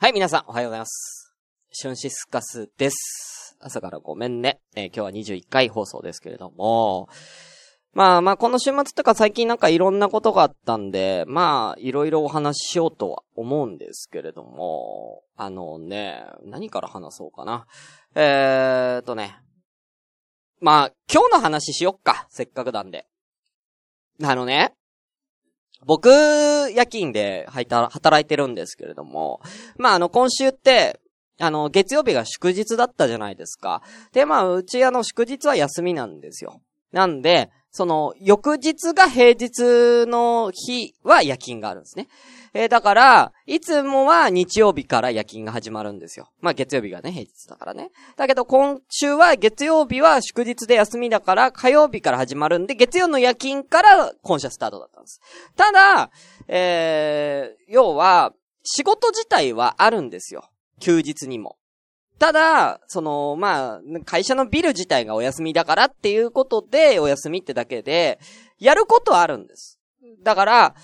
はい、皆さん、おはようございます。シュンシスカスです。朝からごめんね。えー今日は21回放送ですけれども。まあまあ、この週末とか最近なんかいろんなことがあったんで、まあ、いろいろお話ししようとは思うんですけれども、あのね、何から話そうかな。えーとね。まあ、今日の話しよっか。せっかくなんで。あのね、僕、夜勤で働いてるんですけれども、まあ、あの、今週って、あの、月曜日が祝日だったじゃないですか。で、まあ、うちあの、祝日は休みなんですよ。なんで、その、翌日が平日の日は夜勤があるんですね。えーだから、いつもは日曜日から夜勤が始まるんですよ。まあ月曜日がね、平日だからね。だけど今週は月曜日は祝日で休みだから火曜日から始まるんで、月曜の夜勤から今週スタートだったんです。ただ、えー、要は、仕事自体はあるんですよ。休日にも。ただ、その、まあ、会社のビル自体がお休みだからっていうことで、お休みってだけで、やることはあるんです。だから、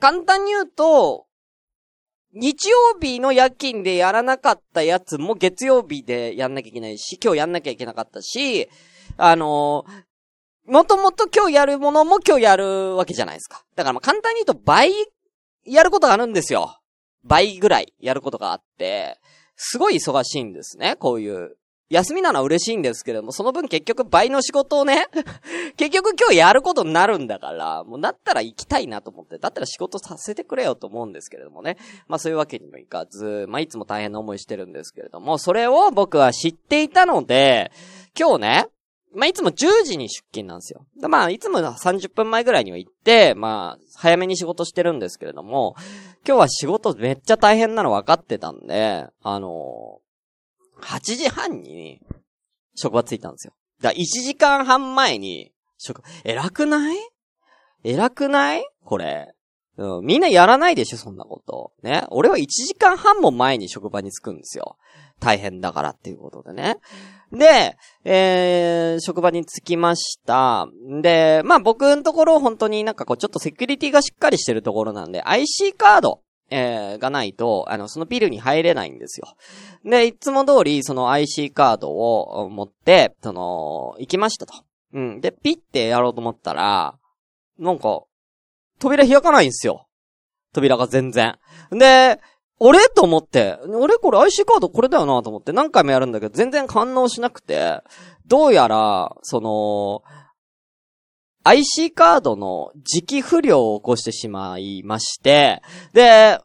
簡単に言うと、日曜日の夜勤でやらなかったやつも月曜日でやんなきゃいけないし、今日やんなきゃいけなかったし、あのもともと今日やるものも今日やるわけじゃないですか。だからまあ簡単に言うと倍やることがあるんですよ。倍ぐらいやることがあって、すごい忙しいんですね、こういう。休みなのは嬉しいんですけれども、その分結局倍の仕事をね、結局今日やることになるんだから、もうなったら行きたいなと思って、だったら仕事させてくれよと思うんですけれどもね。まあそういうわけにもいかず、まあいつも大変な思いしてるんですけれども、それを僕は知っていたので、今日ね、まあいつも10時に出勤なんですよ。まあいつも30分前ぐらいには行って、まあ早めに仕事してるんですけれども、今日は仕事めっちゃ大変なの分かってたんで、あの8時半に職場着いたんですよ。だから1時間半前に職、偉くない？偉くない？これ。うん、みんなやらないでしょ、そんなこと。ね。俺は1時間半も前に職場に着くんですよ。大変だからっていうことでね。で、えー、職場に着きました。で、まあ僕のところ本当になんかこうちょっとセキュリティがしっかりしてるところなんで、IC カード、えー、がないと、あの、そのビルに入れないんですよ。で、いつも通りその IC カードを持って、その、行きましたと。うん。で、ピッてやろうと思ったら、なんか、扉開かないんですよ。扉が全然。で、俺？と思って、俺これ IC カードこれだよなと思って何回もやるんだけど全然反応しなくて、どうやら、その、IC カードの磁気不良を起こしてしまいまして、で、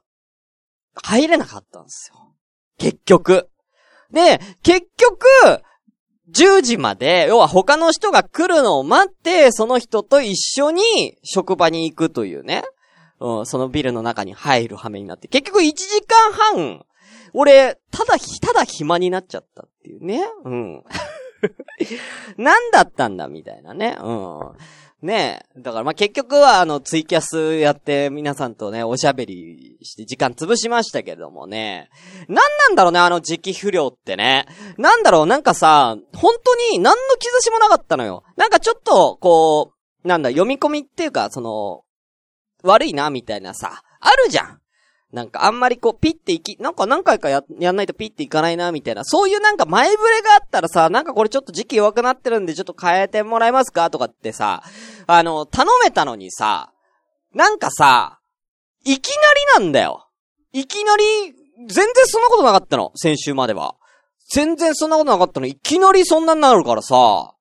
入れなかったんですよ。結局。で、結局、10時まで、要は他の人が来るのを待って、その人と一緒に職場に行くというね。うん、そのビルの中に入る羽目になって。結局1時間半、俺、ただひ、ただ暇になっちゃったっていうね。うん。何だったんだみたいなね。うん。ねえ。だからまあ結局はあのツイキャスやって皆さんとね、おしゃべりして時間潰しましたけどもね。何なんだろうね、あの時期不良ってね。なんだろう、なんかさ、本当に何の兆しもなかったのよ。なんかちょっと、こう、なんだ、読み込みっていうか、その、悪いな、みたいなさ、あるじゃん。なんかあんまりこう、ピッていき、なんか何回かや、やんないとピッていかないな、みたいな。そういうなんか前触れがあったらさ、なんかこれちょっと時期弱くなってるんでちょっと変えてもらえますか？とかってさ、あの、頼めたのにさ、なんかさ、いきなりなんだよ。いきなり、全然そんなことなかったの。先週までは。全然そんなことなかったの。いきなりそんなになるからさ。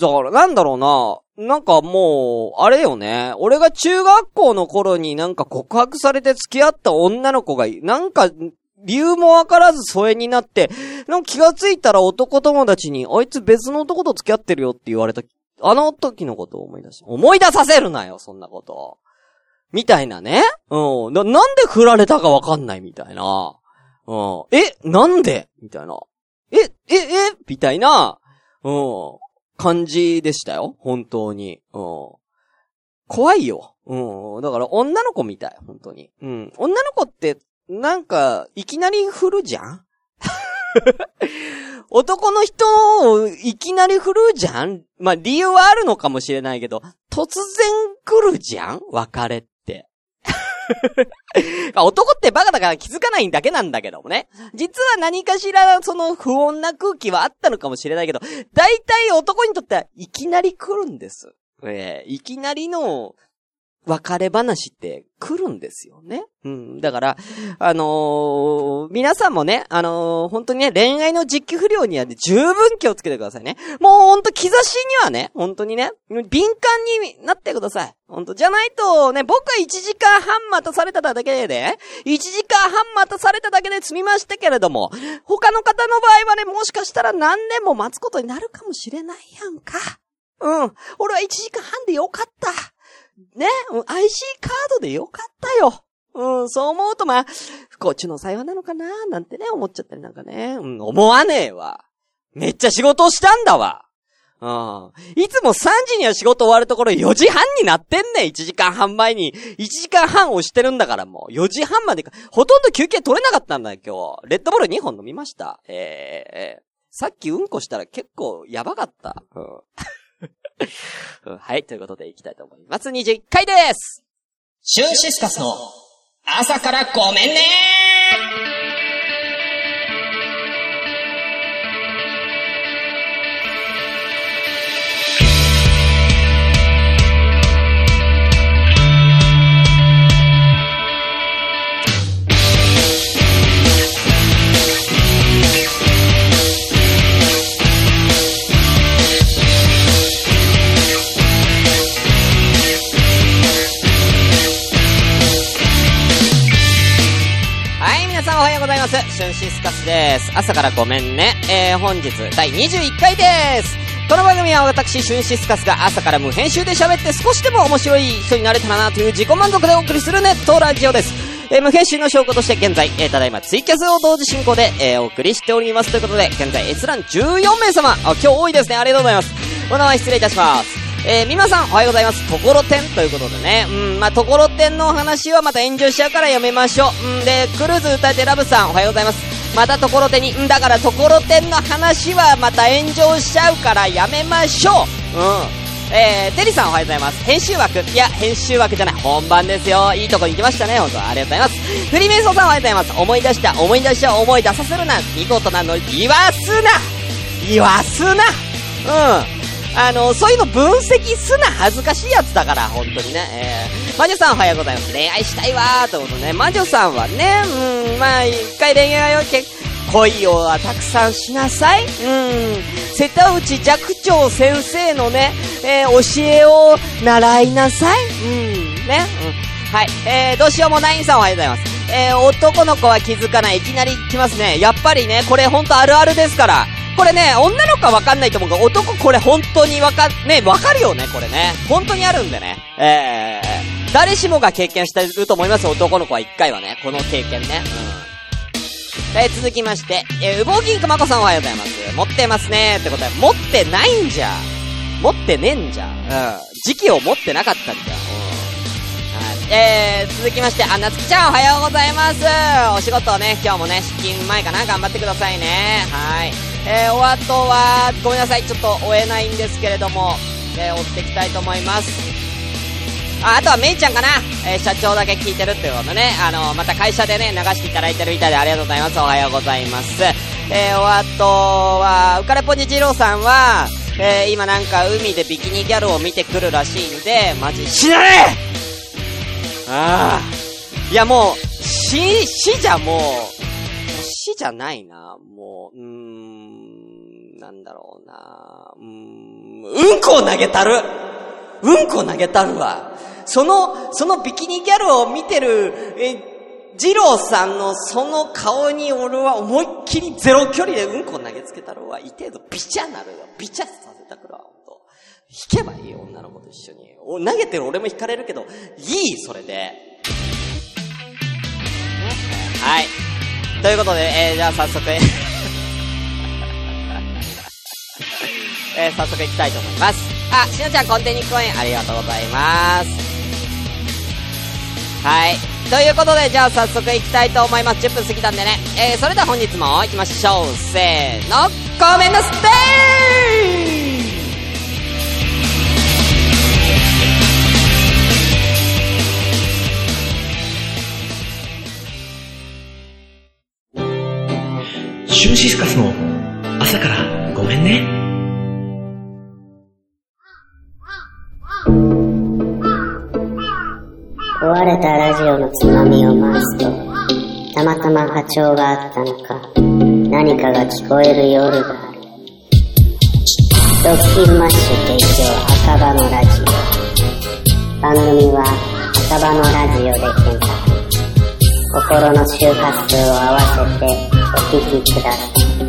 だから、なんだろうな。なんかもう、あれよね。俺が中学校の頃になんか告白されて付き合った女の子が、なんか、理由もわからず疎遠になって、なんか気がついたら男友達に、あいつ別の男と付き合ってるよって言われた、あの時のことを思い出し、思い出させるなよ、そんなこと。みたいなね。うん。な、なんで振られたかわかんないみたいな。うん。え、なんで？みたいな。え、え、え？みたいな、うん。感じでしたよ。本当に。うん。怖いよ。うん。だから女の子みたい。本当に。うん。女の子って、なんか、いきなり振るじゃん？男の人をいきなり振るじゃん？まあ、理由はあるのかもしれないけど、突然来るじゃん？別れっ。男ってバカだから気づかないだけなんだけどもね。実は何かしらその不穏な空気はあったのかもしれないけど、大体男にとってはいきなり来るんです。えー、いきなりの別れ話って来るんですよね。うん。だから、あのー、皆さんもね、あのー、本当にね、恋愛の実機不良にはね、十分気をつけてくださいね。もうほんと、兆しにはね、本当にね、敏感になってください。本当じゃないと、ね、僕は1時間半待たされただけで、1時間半待たされただけで済みましたけれども、他の方の場合はね、もしかしたら何年も待つことになるかもしれないやんか。うん。俺は1時間半でよかった。ね、IC カードでよかったよ。うん、そう思うとまあ、不幸中の幸いなのかななんてね、思っちゃったりなんかね。うん、思わねえわ。めっちゃ仕事をしたんだわ。うん。いつも3時には仕事終わるところ4時半になってんねん。1時間半前に。1時間半押してるんだからもう。4時半までか。ほとんど休憩取れなかったんだよ、今日。レッドボール2本飲みました。えー、さっきうんこしたら結構やばかった。うん。はい、ということで行きたいと思います。21回ですシュンシスカスの朝からごめんねます。シュンシスカスです。朝からごめんね。えー、本日第21回です。この番組は私、シュンシスカスが朝から無編集で喋って少しでも面白い人になれたらなという自己満足でお送りするネットラジオです。えー、無編集の証拠として現在、えー、ただいまツイキャスを同時進行で、えー、お送りしておりますということで、現在閲覧14名様。あ、今日多いですね。ありがとうございます。お名前失礼いたします。えー、皆さんおはようございます。ところてんということでね。うん、まあ、ところてんの話はまた炎上しちゃうからやめましょう。うんで、クルーズ歌えてラブさんおはようございます。またところてに、んだからところてんの話はまた炎上しちゃうからやめましょう。うん。えー、テリーさんおはようございます。編集枠。いや、編集枠じゃない。本番ですよ。いいとこに行きましたね。本当ありがとうございます。フリーメイソーさんおはようございます。思い出した、思い出した、思い出させるな。見事なの言わすな言わすなうん。あの、そういうの分析すな恥ずかしいやつだから、本当にね。えー、魔女さんおはようございます。恋愛したいわーってことね。魔女さんはね、うん、まあ、一回恋愛を結恋をたくさんしなさい。うん。瀬戸内寂聴先生のね、えー、教えを習いなさい。うん。ね。うん。はい。えー、どうしようもないんさんおはようございます。えー、男の子は気づかない。いきなり来ますね。やっぱりね、これほんとあるあるですから。これね、女の子はわかんないと思うが、男これ本当にわか、ね、わかるよね、これね。本当にあるんでね。えー、誰しもが経験してると思います、男の子は一回はね。この経験ね。うん。えー、続きまして、えー、うぼう銀くまこさんおはようございます。持ってますねってことは、持ってないんじゃ。持ってねえんじゃ。うん。時期を持ってなかったんじゃ。うん。えー、続きまして、あ、なつきちゃんおはようございます。お仕事をね、今日もね、出勤前かな、頑張ってくださいね。はい。えー、お後は、ごめんなさい、ちょっと追えないんですけれども、えー、追っていきたいと思います。あ、あとはめいちゃんかなえー、社長だけ聞いてるっていうことね。あの、また会社でね、流していただいてるみたいでありがとうございます。おはようございます。えー、お後は、うかれぽじじろうさんは、えー、今なんか海でビキニギャルを見てくるらしいんで、マジ、死なれああ。いやもう、死、死じゃもう、死じゃないな。もう、うーん。なんだろうなうん、うんこを投げたるうんこ投げたるわ。その、そのビキニギャルを見てる、え、ジローさんのその顔に俺は思いっきりゼロ距離でうんこ投げつけたるわ。いてどビチャなるよ。ビチャさせたくら、ほんと。引けばいいよ、女の子と一緒に。お投げてる俺も引かれるけど、いい、それで。はい。ということで、えー、じゃあ早速、えー、早速いきたいと思います。あ、しのちゃん、コンテニック応援ありがとうございます。はい。ということで、じゃあ早速いきたいと思います。10分過ぎたんでね。えー、それでは本日も行きましょう。せーの、ごめんなさいシュンシスカスの朝からごめんね。壊れたラジオのつまみを回すと、たまたま波長があったのか、何かが聞こえる夜がある。ドッキンマッシュ提供赤羽のラジオ。番組は赤羽のラジオで検索。心の周波数を合わせてお聞きください。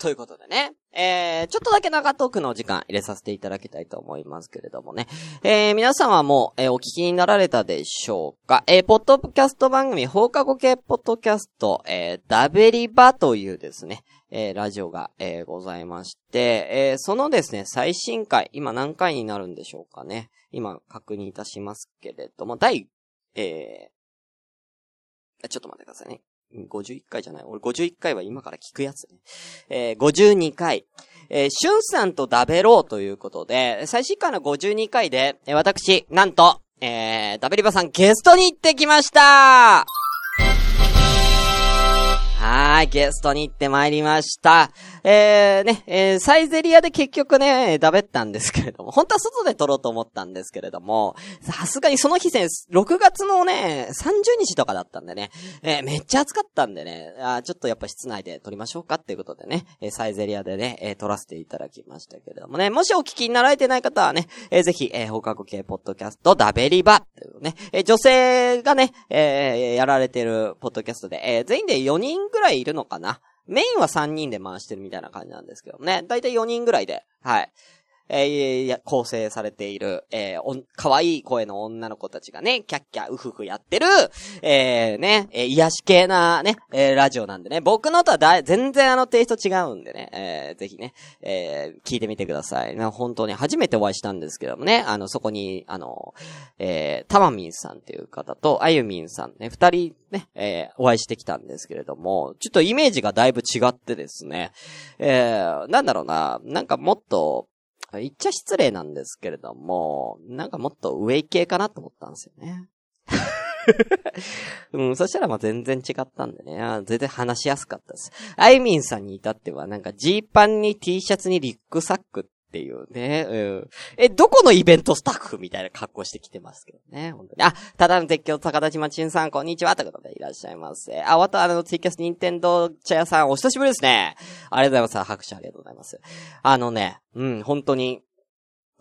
ということでね。えー、ちょっとだけ長トークの時間入れさせていただきたいと思いますけれどもね。えー、皆さんはもう、えー、お聞きになられたでしょうか？えー、ポッドキャスト番組、放課後系ポッドキャスト、えー、ダベリバというですね、えー、ラジオが、えー、ございまして、えー、そのですね、最新回、今何回になるんでしょうかね？今、確認いたしますけれども、第、えー、ちょっと待ってくださいね。51回じゃない。俺51回は今から聞くやつね。えー、52回。えー、しゅんさんとダベろうということで、最新回の52回で、えー、私、なんと、えー、ダベリバさんゲストに行ってきましたはーい、ゲストに行ってまいりました。えー、ね、えー、サイゼリアで結局ね、ダベったんですけれども、本当は外で撮ろうと思ったんですけれども、さすがにその日ね、6月のね、30日とかだったんでね、えー、めっちゃ暑かったんでね、あちょっとやっぱ室内で撮りましょうかっていうことでね、えサイゼリアでね、え撮らせていただきましたけれどもね、もしお聞きになられてない方はね、えぜひ、え放課後系ポッドキャスト、ダベリバっていうね、え女性がね、えやられてるポッドキャストで、え全員で4人ぐらいいるのかなメインは3人で回してるみたいな感じなんですけどね。だいたい4人ぐらいで、はい。えー、構成されている、えー、お、可愛い声の女の子たちがね、キャッキャウフフやってる、えー、ね、えー、癒し系なね、えー、ラジオなんでね、僕のとはだ全然あのテイスト違うんでね、えー、ぜひね、えー、聞いてみてください。な本当に初めてお会いしたんですけどもね、あの、そこに、あの、えー、たまみんさんっていう方と、あゆみんさんね、二人ね、えー、お会いしてきたんですけれども、ちょっとイメージがだいぶ違ってですね、えー、なんだろうな、なんかもっと、言っちゃ失礼なんですけれども、なんかもっと上系かなと思ったんですよね。うん、そしたらまあ全然違ったんでね。全然話しやすかったです。あいみんさんに至ってはなんかジーパンに T シャツにリュックサックっっていうね。うん。え、どこのイベントスタッフみたいな格好してきてますけどね。本当に。あ、ただの絶叫高田島ちんさん、こんにちは。ということでいらっしゃいませ。あ、わたあの、ツイキャスニンテンドー茶屋さん、お久しぶりですね。ありがとうございます。拍手ありがとうございます。あのね、うん、本当に、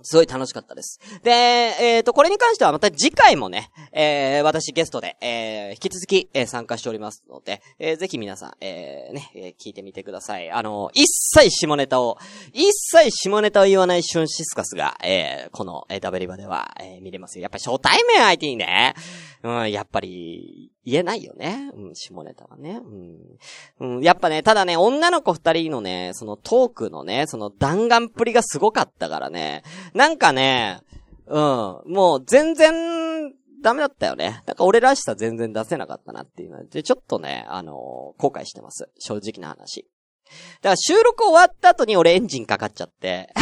すごい楽しかったです。で、えっ、ー、と、これに関してはまた次回もね、えー、私ゲストで、えー、引き続き、えー、参加しておりますので、えー、ぜひ皆さん、えー、ね、えー、聞いてみてください。あの、一切下ネタを、一切下ネタを言わないシュンシスカスが、えー、この、えー、ダベリバでは、えー、見れますよ。やっぱり初対面相手にね、うん、やっぱり、言えないよね。うん、下ネタはね。うん。うん、やっぱね、ただね、女の子二人のね、そのトークのね、その弾丸っぷりがすごかったからね、なんかね、うん、もう全然、ダメだったよね。なんか俺らしさ全然出せなかったなっていうので、ちょっとね、あのー、後悔してます。正直な話。だから収録終わった後に俺エンジンかかっちゃって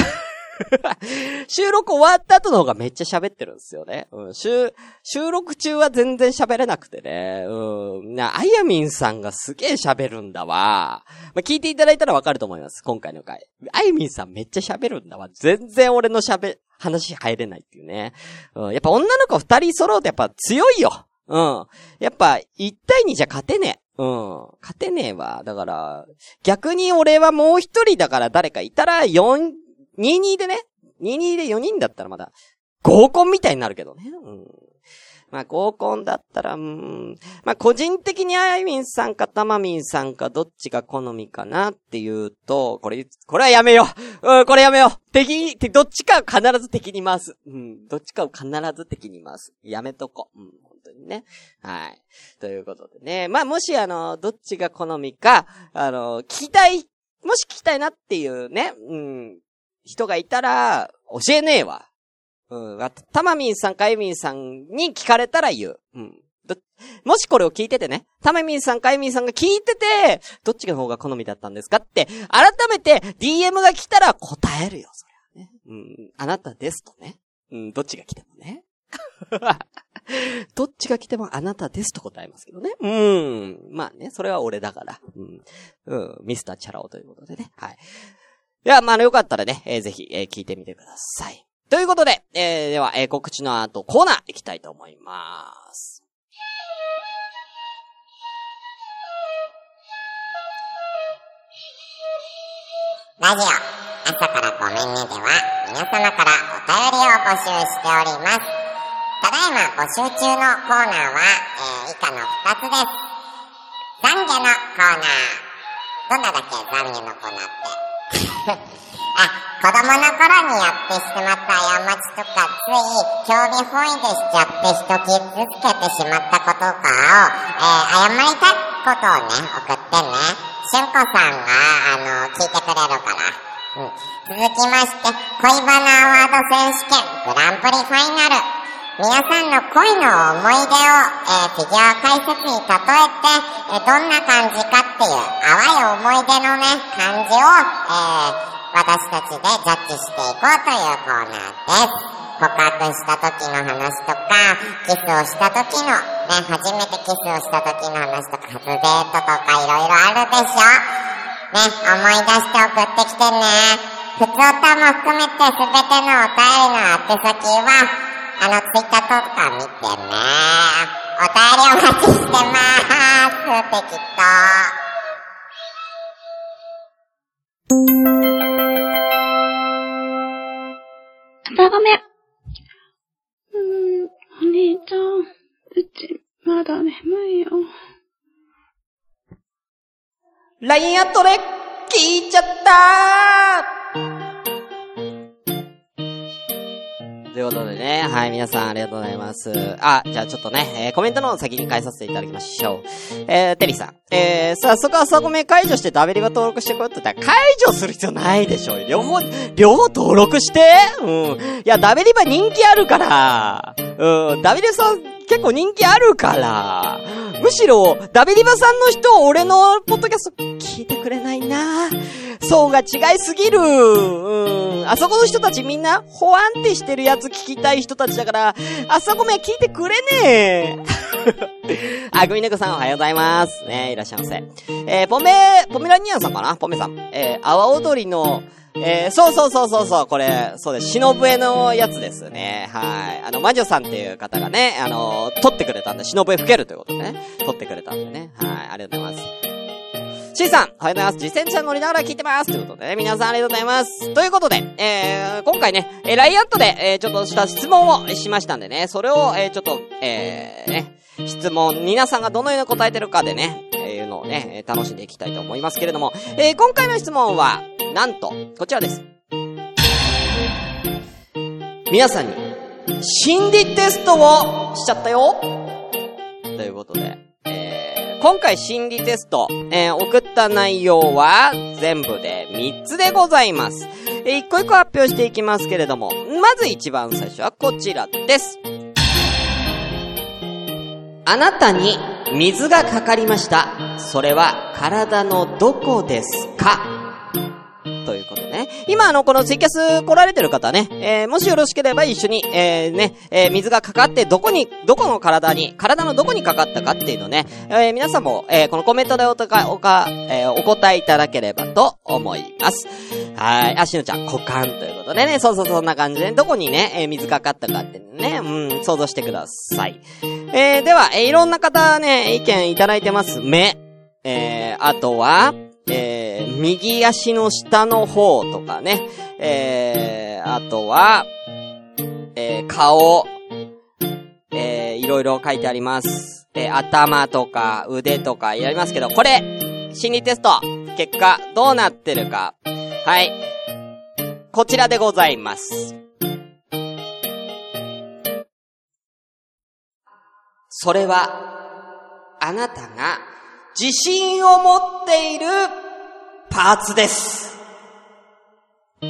収録終わった後の方がめっちゃ喋ってるんですよね。うん、収、収録中は全然喋れなくてね。うん。な、あやみんさんがすげえ喋るんだわ。まあ、聞いていただいたらわかると思います。今回の回。あやみんさんめっちゃ喋るんだわ。全然俺の喋、話入れないっていうね。うん。やっぱ女の子二人揃うとやっぱ強いよ。うん。やっぱ、一対二じゃ勝てねえ。うん。勝てねえわ。だから、逆に俺はもう一人だから誰かいたら、四、22でね、22で4人だったらまだ、合コンみたいになるけどね。うん。まあ合コンだったら、うん。まあ個人的にあいみんさんかたまみんさんかどっちが好みかなっていうと、これ、これはやめよううん、これやめよう敵に、どっちかを必ず敵に回す。うん、どっちかを必ず敵に回す。やめとこ。うん、本当にね。はい。ということでね。まあもしあの、どっちが好みか、あの、聞きたい、もし聞きたいなっていうね、うん、人がいたら、教えねえわ。うん。たまみんさんかえみんさんに聞かれたら言う。うん。もしこれを聞いててね、たまみんさんかえみんさんが聞いてて、どっちの方が好みだったんですかって、改めて DM が来たら答えるよ、それはね。うん。あなたですとね。うん、どっちが来てもね。どっちが来てもあなたですと答えますけどね。うん。まあね、それは俺だから。うん。うん。ミスターチャラ男ということでね。はい。では、まあ、よかったらね、えー、ぜひ、えー、聞いてみてください。ということで、えー、では、えー、告知の後、コーナー行きたいと思います。ラジオ、朝からごめんねでは、皆様からお便りを募集しております。ただいま募集中のコーナーは、えー、以下の2つです。懺悔のコーナー。どんなだけ？懺悔のコーナーって。あ、子供の頃にやってしまった過ちとか、つい興味本位でしちゃって人傷つけてしまったことかを、えー、謝りたいことをね、送ってね。しゅんこさんが、あの、聞いてくれるから。うん、続きまして、恋バナアワード選手権グランプリファイナル。皆さんの恋の思い出を、えー、フィギュア解説に例えて、えー、どんな感じかっていう淡い思い出のね、感じを、えー、私たちでジャッジしていこうというコーナーです。告白した時の話とか、キスをした時の、ね、初めてキスをした時の話とか、初デートとかいろいろあるでしょね、思い出して送ってきてね。普通歌も含めて全てのお便りの宛先は、あの、ツイッターとか見てね。お便りお待ちしてまーす。適当。あ、ごめん。うーん、お兄ちゃん、うち、まだ眠いよ。LINE アットで聞いちゃったーということでね、はい、皆さんありがとうございます。あ、じゃあちょっとね、えー、コメントの方先に返させていただきましょう。えー、テリーさん。えー、早速朝ごめ解除してダベリバ登録してこようって言ったら、解除する必要ないでしょ。両方、両方登録して？うん。いや、ダベリバ人気あるから。うん、ダベリバさん結構人気あるから。むしろ、ダベリバさんの人、俺のポッドキャスト聞いてくれないな層が違いすぎる。うん。あそこの人たちみんな、ほわんってしてるやつ聞きたい人たちだから、あそこめ聞いてくれねえ。あ、グミネコさんおはようございます。ねいらっしゃいませ。えー、ポメ、ポメラニアンさんかな？ポメさん。えー、阿波踊りの、えー、そうそうそうそうそう、これ、そうです。忍笛のやつですね。はい。あの、魔女さんっていう方がね、あの撮ってくれたんで、忍笛吹けるということでね、撮ってくれたんでね。はい。ありがとうございます。C さん、おはようございます。実践者乗りながら聞いてます。ということでね、皆さんありがとうございます。ということで、えー、今回ね、えー、ライアットで、えー、ちょっとした質問をしましたんでね、それを、えー、ちょっと、えー、ね、質問、皆さんがどのように答えてるかでね、え、いうのをね、楽しんでいきたいと思いますけれども、えー、今回の質問は、なんと、こちらです。皆さんに、心理テストをしちゃったよ、今回心理テスト、えー、送った内容は全部で3つでございます。えー、一個一個発表していきますけれども、まず一番最初はこちらです。あなたに水がかかりました。それは体のどこですか？今あの、このツイキャス来られてる方ね、えー、もしよろしければ一緒に、えー、ね、えー、水がかかってどこに、どこの体に、体のどこにかかったかっていうのね、えー、皆さんも、えー、このコメントでおたか、おか、えー、お答えいただければと思います。はい。あ、しのちゃん、股間ということでね、そうそうそんな感じで、どこにね、えー、水かかったかってね、うん、想像してください。えー、では、えー、いろんな方ね、意見いただいてます。目。えー、あとは、えー、右足の下の方とかね、えー、あとは、えー、顔、えー、いろいろ書いてあります。え、頭とか腕とかやりますけど、これ、心理テスト、結果、どうなってるか。はい。こちらでございます。それは、あなたが自信を持っているパーツです。と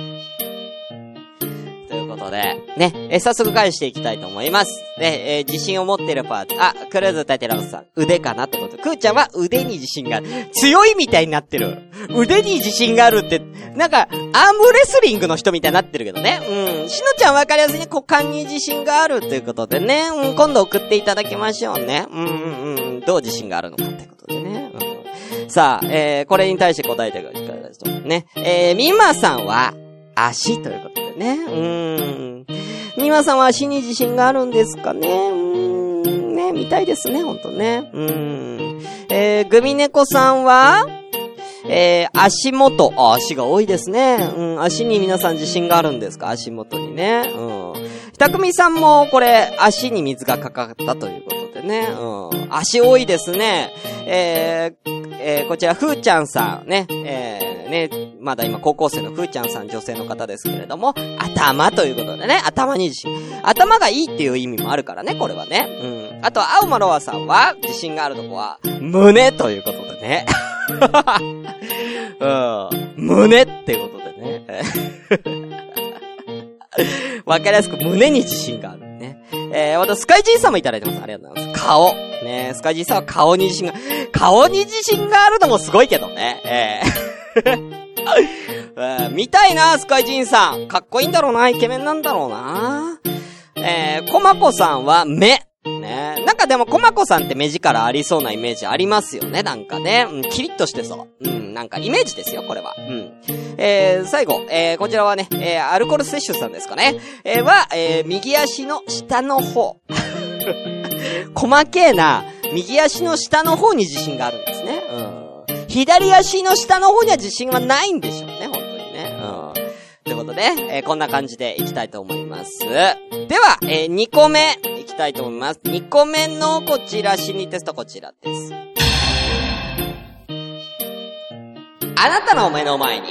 いうことで、ね、え、早速返していきたいと思います。ね、え、自信を持ってるパーツ。あ、クルーズタテラウスさん、腕かなってこと。クーちゃんは腕に自信がある。強いみたいになってる。腕に自信があるって、なんか、アームレスリングの人みたいになってるけどね。うん。しのちゃんわかりやすいね、股間に自信があるということでね。うん、今度送っていただきましょうね。うんうんうん。どう自信があるのかってことでね。うん。さあ、えー、これに対して答えてください。ね。えー、みまさんは、足ということね。うーん。みまさんは足に自信があるんですかね。うーん。ね、見たいですね、ほんとね。うーん。えー、グミネコさんは、えー、足元。あ、足が多いですね。うん、足に皆さん自信があるんですか？足元にね。うん。ひたくみさんも、これ、足に水がかかったということでね。うん。足多いですね。えー、えー、こちら、ふーちゃんさん、ね。えー、ね、まだ今高校生のふーちゃんさん女性の方ですけれども、頭ということでね、頭に自信。頭がいいっていう意味もあるからね、これはね。うん。あと、青間ロアさんは、自信があるとこは、胸ということでね。うん。胸ってことでね。わかりやすく胸に自信があるね。えー、またスカイジーさんもいただいてます。ありがとうございます。顔。ねスカイジーさんは顔に自信が、顔に自信があるのもすごいけどね。えー え見たいな、スカイジンさん。かっこいいんだろうな、イケメンなんだろうな。えー、コマコさんは目。ねなんかでもコマコさんって目力ありそうなイメージありますよね、なんかね。うん、キリッとしてそう。うん、なんかイメージですよ、これは。うん。えー、最後、えー、こちらはね、えー、アルコール摂取さんですかね。えー、は、えー、右足の下の方。細けえな、右足の下の方に自信があるんですね。左足の下の方には自信はないんでしょうね、本当にね。うん。ということで、えーこんな感じでいきたいと思います。では、えー、2個目、いきたいと思います。2個目のこちら、心理テストこちらです。あなたの目の前に、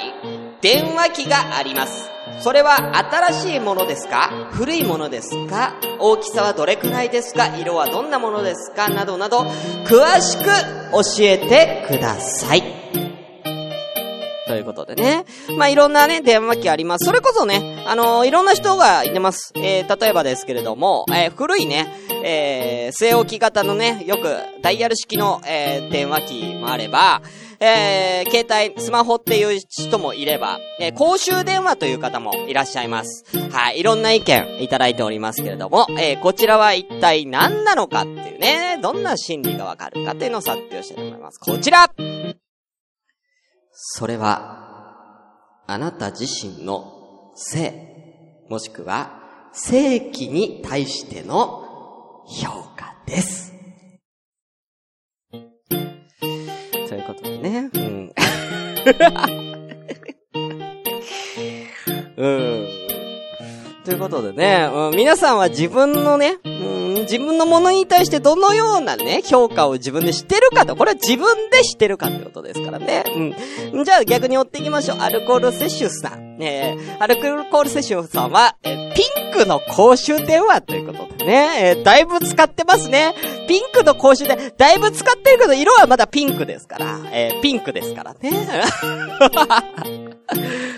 電話機があります。それは新しいものですか？古いものですか？大きさはどれくらいですか？色はどんなものですか？などなど、詳しく教えてください。ということでね。まあ、いろんなね、電話機あります。それこそね、あのーいろんな人がいてます。えー、例えばですけれども、えー、古いね、えー、据え置き型のね、よく、ダイヤル式の、えー、電話機もあれば、えー、携帯、スマホっていう人もいれば、えー、公衆電話という方もいらっしゃいます。はい、いろんな意見いただいておりますけれども、えー、こちらは一体何なのかっていうね、どんな心理がわかるかっていうのを発表したいと思います。こちらそれは、あなた自身の性、もしくは、性器に対しての評価です。ことでね、うん。うん。ということでね、うん、皆さんは自分のね、うん、自分のものに対してどのようなね、評価を自分でしてるかと、これは自分でしてるかってことですからね。うん。じゃあ逆に追っていきましょう。アルコール摂取さん。ねえアルコール摂取さんは、えーピンクの公衆電話ということでね、えーだいぶ使ってますね。ピンクの公衆で、だいぶ使ってるけど、色はまだピンクですから、えーピンクですからね。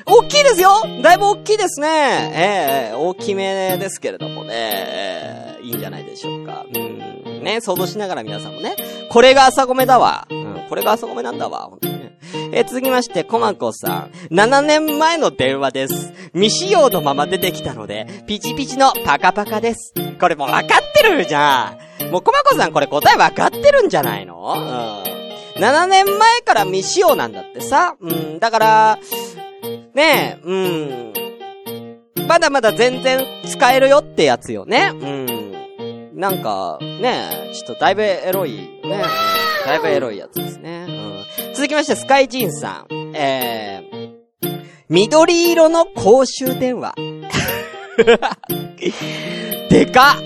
大きいですよだいぶ大きいですね。ええ大きめですけれどもね、ええいいんじゃないでしょうか。うん。ね、想像しながら皆さんもね、これが朝米だわ。うん、これが朝米なんだわ。本当にね。え続きまして、コマコさん。7年前の電話です。未使用のまま出てきたので、ピチピチのパカパカです。これもう分かってるじゃん。もうコマコさんこれ答え分かってるんじゃないの？うん。7年前から未使用なんだってさ。うん、だから、ねえ、うん。まだまだ全然使えるよってやつよね。うん。なんか、ねえ、ちょっとだいぶエロい、ね。うんだいぶエロいやつですね。続きまして、スカイジンさん。えー、緑色の公衆電話。でかっ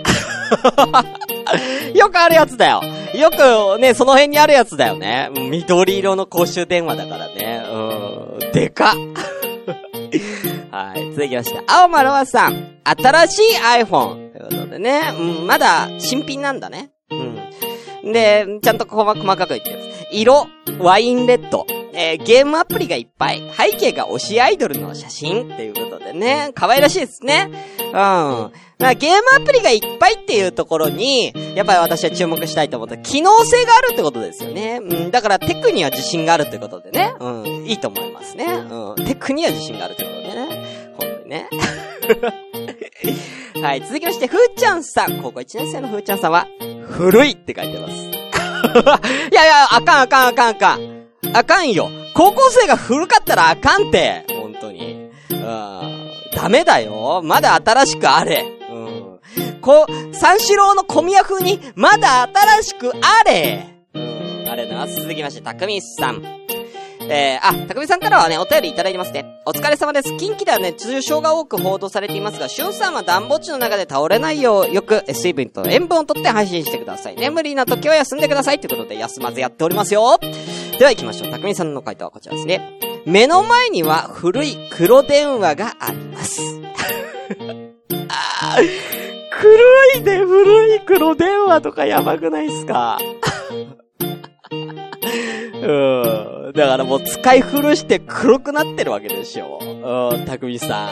よくあるやつだよ。よくね、その辺にあるやつだよね。緑色の公衆電話だからね。うん。でかっ はい。続きまして、青丸はさん。新しい iPhone。ということでね。うん、まだ新品なんだね。うん。で、ちゃんと細かく言ってる。色、ワインレッド。えーゲームアプリがいっぱい。背景が推しアイドルの写真っていうことでね。可愛らしいですね。うん。まあ、ゲームアプリがいっぱいっていうところに、やっぱり私は注目したいと思った。機能性があるってことですよね。うん。だからテクには自信があるってことでね。うん。いいと思いますね。うん。テクには自信があるってことでね。本当にね。はい。続きまして、ふーちゃんさん。高校1年生のふーちゃんさんは、古いって書いてます。いやいや、あかんあかんあかんあかん。あかんよ。高校生が古かったらあかんって。本当に。ダメだよ。まだ新しくあれ。こ、三四郎の小宮風に、まだ新しくあれ。うん。ありがとうございます。続きまして、たくみさん。えー、あ、たくみさんからはね、お便りいただいてますね。お疲れ様です。近畿ではね、重症が多く報道されていますが、しゅんさんは暖房地の中で倒れないよう、よく水分と塩分をとって配信してくださいね。無理な時は休んでください。ということで、休まずやっておりますよ。では行きましょう。たくみさんの回答はこちらですね。目の前には古い黒電話があります。あー黒いで古い黒電話とかやばくないっすか？うん。だからもう使い古して黒くなってるわけでしょ。うん、たくみさん。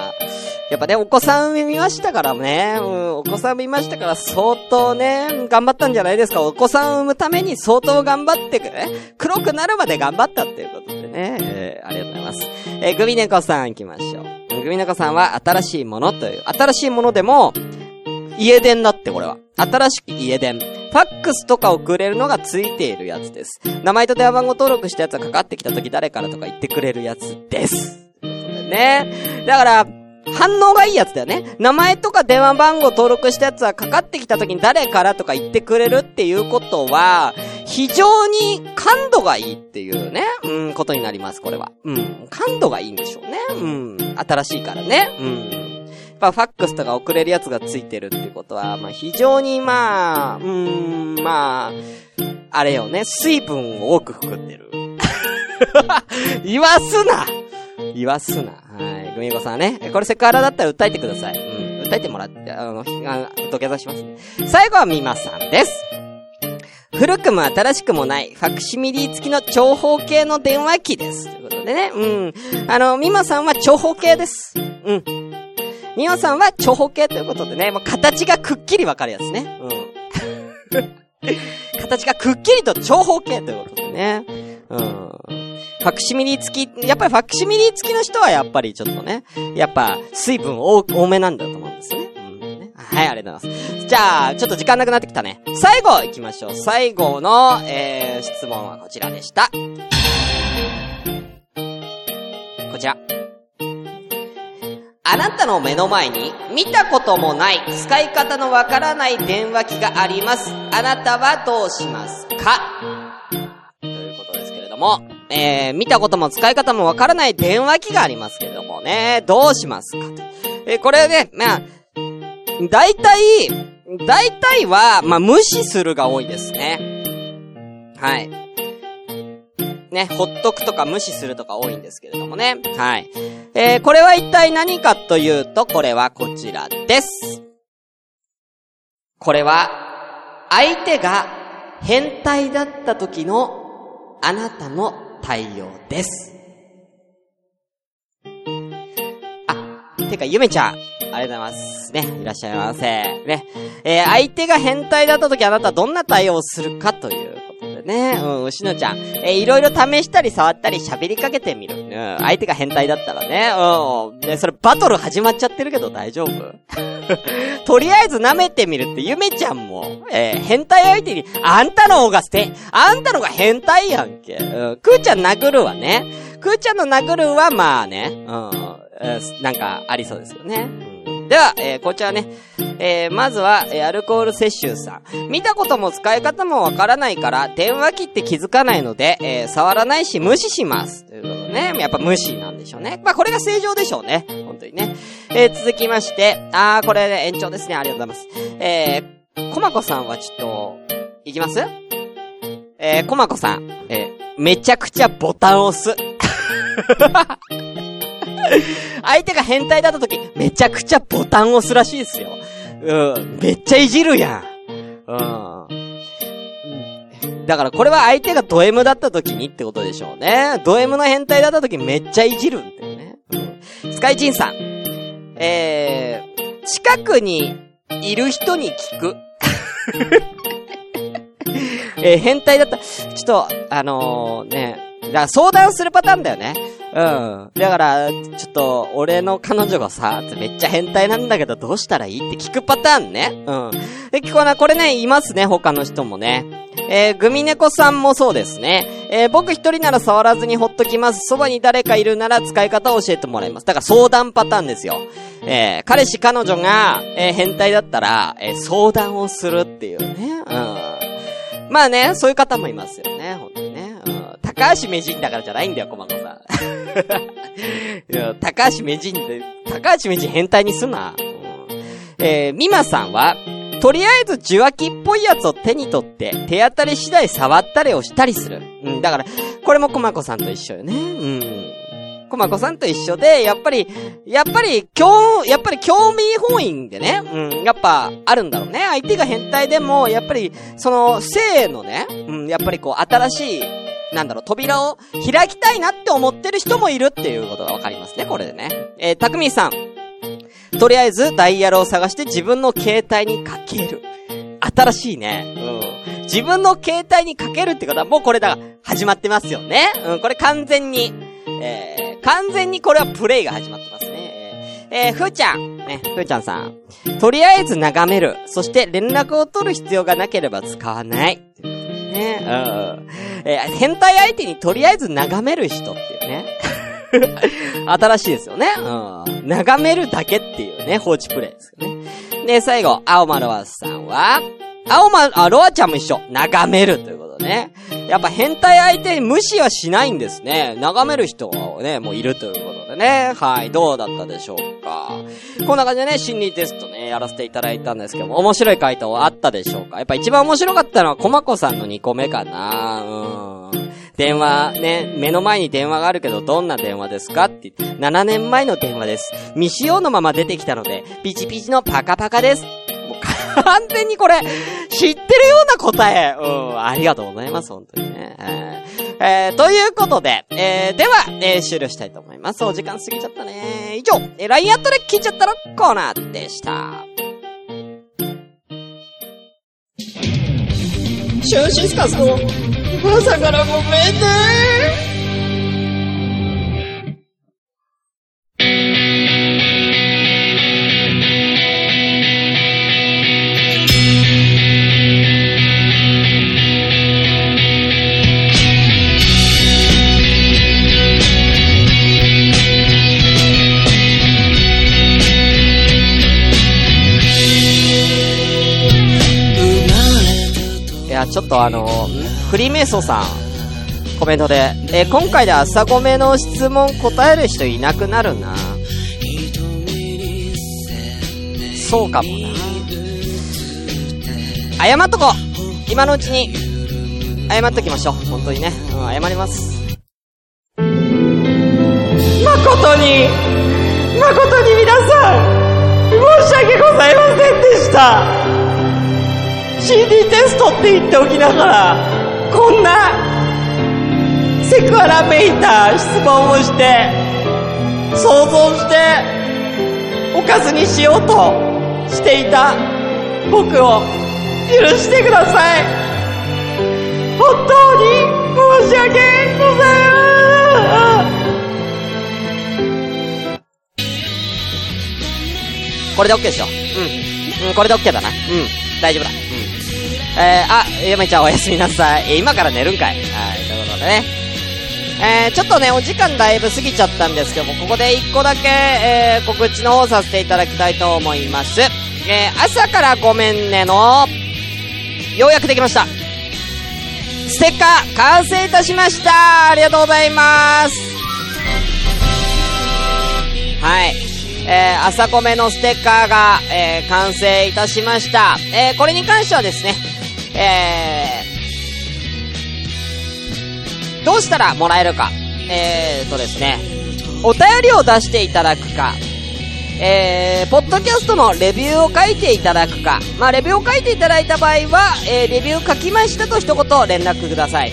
やっぱね、お子さん産みましたからね。うん、お子さん産みましたから相当ね、頑張ったんじゃないですか。お子さんを産むために相当頑張ってくね。黒くなるまで頑張ったっていうことでね。えー、ありがとうございます。えー、グミネコさん行きましょう。グミネコさんは新しいものという、新しいものでも、家電だってこれは。新しき家電。ファックスとか送れるのがついているやつです。名前と電話番号登録したやつがかかってきた時誰からとか言ってくれるやつです。ね。だから、反応がいいやつだよね。名前とか電話番号登録したやつはかかってきた時に誰からとか言ってくれるっていうことは、非常に感度がいいっていうね、うん、ことになります、これは。うん、感度がいいんでしょうね。うん、新しいからね。うん。やっぱファックスとか送れるやつがついてるってことは、まあ非常にまあ、うーん、まあ、あれよね、水分を多く含んでる。言わすな言わすな。はい。グミコさんね。これセクハラだったら訴えてください。うん。訴えてもらって、あの、あ土下座しますね。最後はミマさんです。古くも新しくもない、ファクシミリー付きの長方形の電話機です。ということでね。うん。あの、ミマさんは長方形です。うん。ミマさんは長方形ということでね、もう形がくっきりわかるやつね。うん。形がくっきりと長方形ということでね。うん。ファクシミリ付き、やっぱりファクシミリ付きの人はやっぱりちょっとね、やっぱ水分多多めなんだと思うんですよね。うんねはい、ありがとうございます。じゃあ、ちょっと時間なくなってきたね。最後行きましょう。最後の、えー、質問はこちらでした。こちら。あなたの目の前に見たこともない使い方のわからない電話機があります。あなたはどうしますか？ということですけれども、えー、見たことも使い方もわからない電話機がありますけれどもね、どうしますか？えーこれね、まあ、大体、大体は、まあ、無視するが多いですね。はい。ね、ほっとくとか無視するとか多いんですけれどもね。はい。えー、これは一体何かというと、これはこちらです。これは、相手が変態だった時のあなたの対応です。あ、てか、ゆめちゃん、ありがとうございます。ね、いらっしゃいませ。ね。えー、相手が変態だった時あなたはどんな対応をするかというね。うん、牛野ちゃん。え、いろいろ試したり触ったり喋りかけてみる。うん、相手が変態だったらね。うん。で、それバトル始まっちゃってるけど大丈夫？とりあえず舐めてみるって、ゆめちゃんも、えー、変態相手に、あんたの方が捨て、あんたのが変態やんけ。うん、くーちゃん殴るわね。くーちゃんの殴るは、まあね、うん、えーなんか、ありそうですよね。では、えーこちらね、えーまずは、えーアルコール摂取さん。見たことも使い方もわからないから、電話機って気づかないので、えー触らないし無視します。ということね、やっぱ無視なんでしょうね。まあ、これが正常でしょうね。本当にね。えー続きまして、あー、これね、延長ですね。ありがとうございます。えー、コマコさんはちょっと、いきます？えー、コマコさん、えー、めちゃくちゃボタンを押す。相手が変態だった時、めちゃくちゃボタンを押すらしいですよ。うん、めっちゃいじるやん。うん。だからこれは相手がド M だった時にってことでしょうね。ド M の変態だった時めっちゃいじるんだよね。スカイチンさん。えー、近くにいる人に聞く。えー、変態だった。ちょっと、あのー、ね、だから相談するパターンだよね。うん。だから、ちょっと、俺の彼女がさ、めっちゃ変態なんだけどどうしたらいいって聞くパターンね。うん。で、これ、これね、いますね、他の人もね。えー、グミネコさんもそうですね。えー、僕一人なら触らずにほっときます。そばに誰かいるなら使い方を教えてもらいます。だから相談パターンですよ。えー、彼氏彼女が、えー、変態だったら、えー、相談をするっていうね。うん。まあね、そういう方もいますよね、高橋名人だからじゃないんだよ、コマコさん。いや、高橋名人で、高橋名人変態にすな。うん、えー、ミマさんは、とりあえず受話器っぽいやつを手に取って、手当たり次第触ったりをしたりする。うん、だから、これもコマコさんと一緒よね。うん。コマコさんと一緒で、やっぱり、やっぱり、興、やっぱり興味本位でね、うん、やっぱ、あるんだろうね。相手が変態でも、やっぱり、その、性のね、うん、やっぱりこう、新しい、なんだろう、扉を開きたいなって思ってる人もいるっていうことがわかりますね、これでね。えー、たくみさん。とりあえず、ダイヤルを探して自分の携帯にかける。新しいね。うん。自分の携帯にかけるってことは、もうこれだ、始まってますよね。うん、これ完全に、えー、完全にこれはプレイが始まってますね。えー、ふーちゃん。ね、ふーちゃんさん。とりあえず眺める。そして連絡を取る必要がなければ使わない。ね、うん。えー、変態相手にとりあえず眺める人っていうね。新しいですよね。うん。眺めるだけっていうね、放置プレイですよね。で、最後、青丸ワスさんは、青丸、あ、ロアちゃんも一緒。眺めるということね。やっぱ変態相手に無視はしないんですね。眺める人はね、もういるということでね。はい、どうだったでしょうか。こんな感じでね、心理テストね、やらせていただいたんですけども、面白い回答はあったでしょうかやっぱ一番面白かったのは、コマコさんの2個目かな。うん。電話、ね、目の前に電話があるけど、どんな電話ですかって言って、7年前の電話です。未使用のまま出てきたので、ピチピチのパカパカです。完全にこれ、知ってるような答え。うん、ありがとうございます、本当にね。えーえーということで、えー、では、えー終了したいと思います。お時間過ぎちゃったね。以上、えー、LINE アットで聞いちゃったのコーナーでした。シュンシスカスの朝からごめんね。とあの、フリーメイソさん、コメントで、えー今回で朝ごめの質問答える人いなくなるな。そうかもな。謝っとこう今のうちに、謝っときましょう。本当にね。うん、謝ります。誠に、誠に皆さん、申し訳ございませんでした。心理テストって言っておきながら、こんな、セクハラめいた質問をして、想像して、おかずにしようとしていた僕を許してください。本当に申し訳ございません。これで OK でしょ。うん。うん、これで OK だな。うん。大丈夫だ。えー、あ、やめちゃんおやすみなさい。今から寝るんかい。はい、ということでね。えー、ちょっとね、お時間だいぶ過ぎちゃったんですけども、ここで一個だけ、えー、告知の方させていただきたいと思います。えー、朝からごめんねの、ようやくできました。ステッカー、完成いたしましたありがとうございますはい。えー、朝米のステッカーが、えー、完成いたしました。えー、これに関してはですね、えー、どうしたらもらえるか。えーとですね、お便りを出していただくか、えー、ポッドキャストのレビューを書いていただくか、まあ、レビューを書いていただいた場合は、えー、レビュー書きましたと一言連絡ください。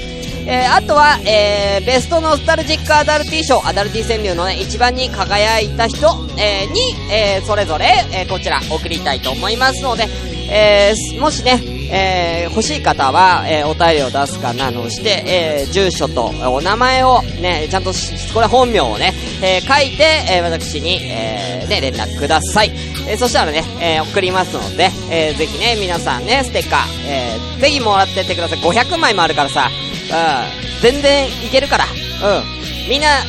えー、あとは、えー、ベストノスタルジックアダルティ賞、アダルティ川柳のね、一番に輝いた人、えー、に、えー、それぞれ、えー、こちら送りたいと思いますので、えー、もしね、えー、欲しい方は、えー、お便りを出すかなのして、えー、住所とお名前をね、ちゃんとこれ本名をね、えー、書いて、えー、私に、えー、ね、連絡ください。えー、そしたらね、えー、送りますので、えー、ぜひね、皆さんね、ステッカー、えー、ぜひもらってってください。500枚もあるからさ、うん、全然いけるから。うん。みんな、う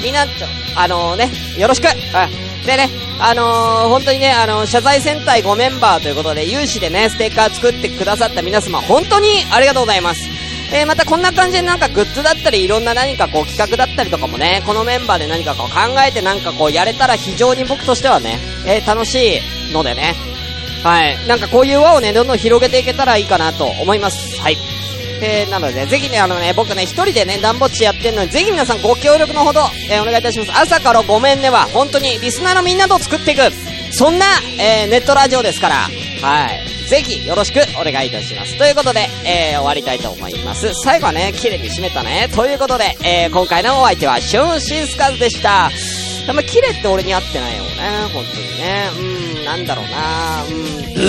ん。みんな、あの、ね、よろしくうん。でね、あのー、本当にね、あのー、謝罪戦隊5メンバーということで、有志でね、ステッカー作ってくださった皆様、本当にありがとうございます。えー、またこんな感じでなんかグッズだったり、いろんな何かこう企画だったりとかもね、このメンバーで何かこう考えてなんかこうやれたら非常に僕としてはね、えー、楽しいのでね、はい。なんかこういう輪をね、どんどん広げていけたらいいかなと思います。はい。えー、なので、ぜひね、あのね、僕ね、一人でね、ダンボッチやってんのに、ぜひ皆さんご協力のほど、えー、お願いいたします。朝からごめんねは、本当にリスナーのみんなと作っていく、そんな、えー、ネットラジオですから、はい。ぜひ、よろしくお願いいたします。ということで、えー、終わりたいと思います。最後はね、綺麗に締めたね。ということで、えー、今回のお相手は、シュンシンスカズでした。あんま綺麗って俺に合ってないよね。本当にね。うん、なんだろうなうん、うー